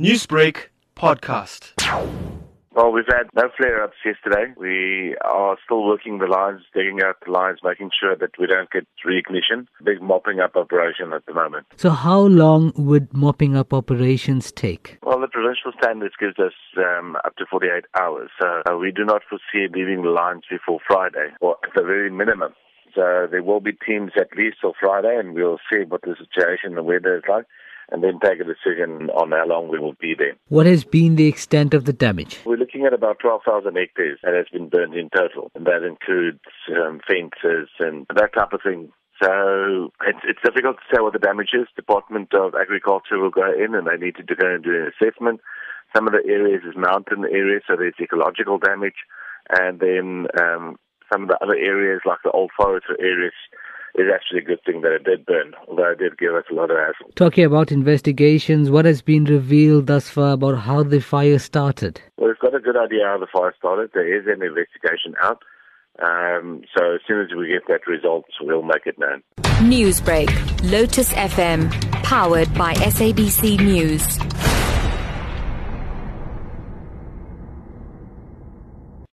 Newsbreak podcast. Well, we've had no flare-ups yesterday. We are still working the lines, digging out the lines, making sure that we don't get reignition. Big mopping up operation at the moment. So, how long would mopping up operations take? Well, the provincial standards gives us um, up to 48 hours. So uh, we do not foresee leaving the lines before Friday, or at the very minimum. So there will be teams at least till Friday, and we'll see what the situation, the weather is like and then take a decision on how long we will be there. What has been the extent of the damage? We're looking at about 12,000 hectares that has been burned in total, and that includes um, fences and that type of thing. So it's, it's difficult to say what the damage is. Department of Agriculture will go in and they need to go and do an assessment. Some of the areas is mountain areas, so there's ecological damage, and then um, some of the other areas, like the old forest areas, is actually a good thing that it did burn, although it did give us a lot of hassle. Talking about investigations, what has been revealed thus far about how the fire started? Well, we've got a good idea how the fire started. There is an investigation out. Um, so as soon as we get that result, we'll make it known. Newsbreak, Lotus FM, powered by SABC News.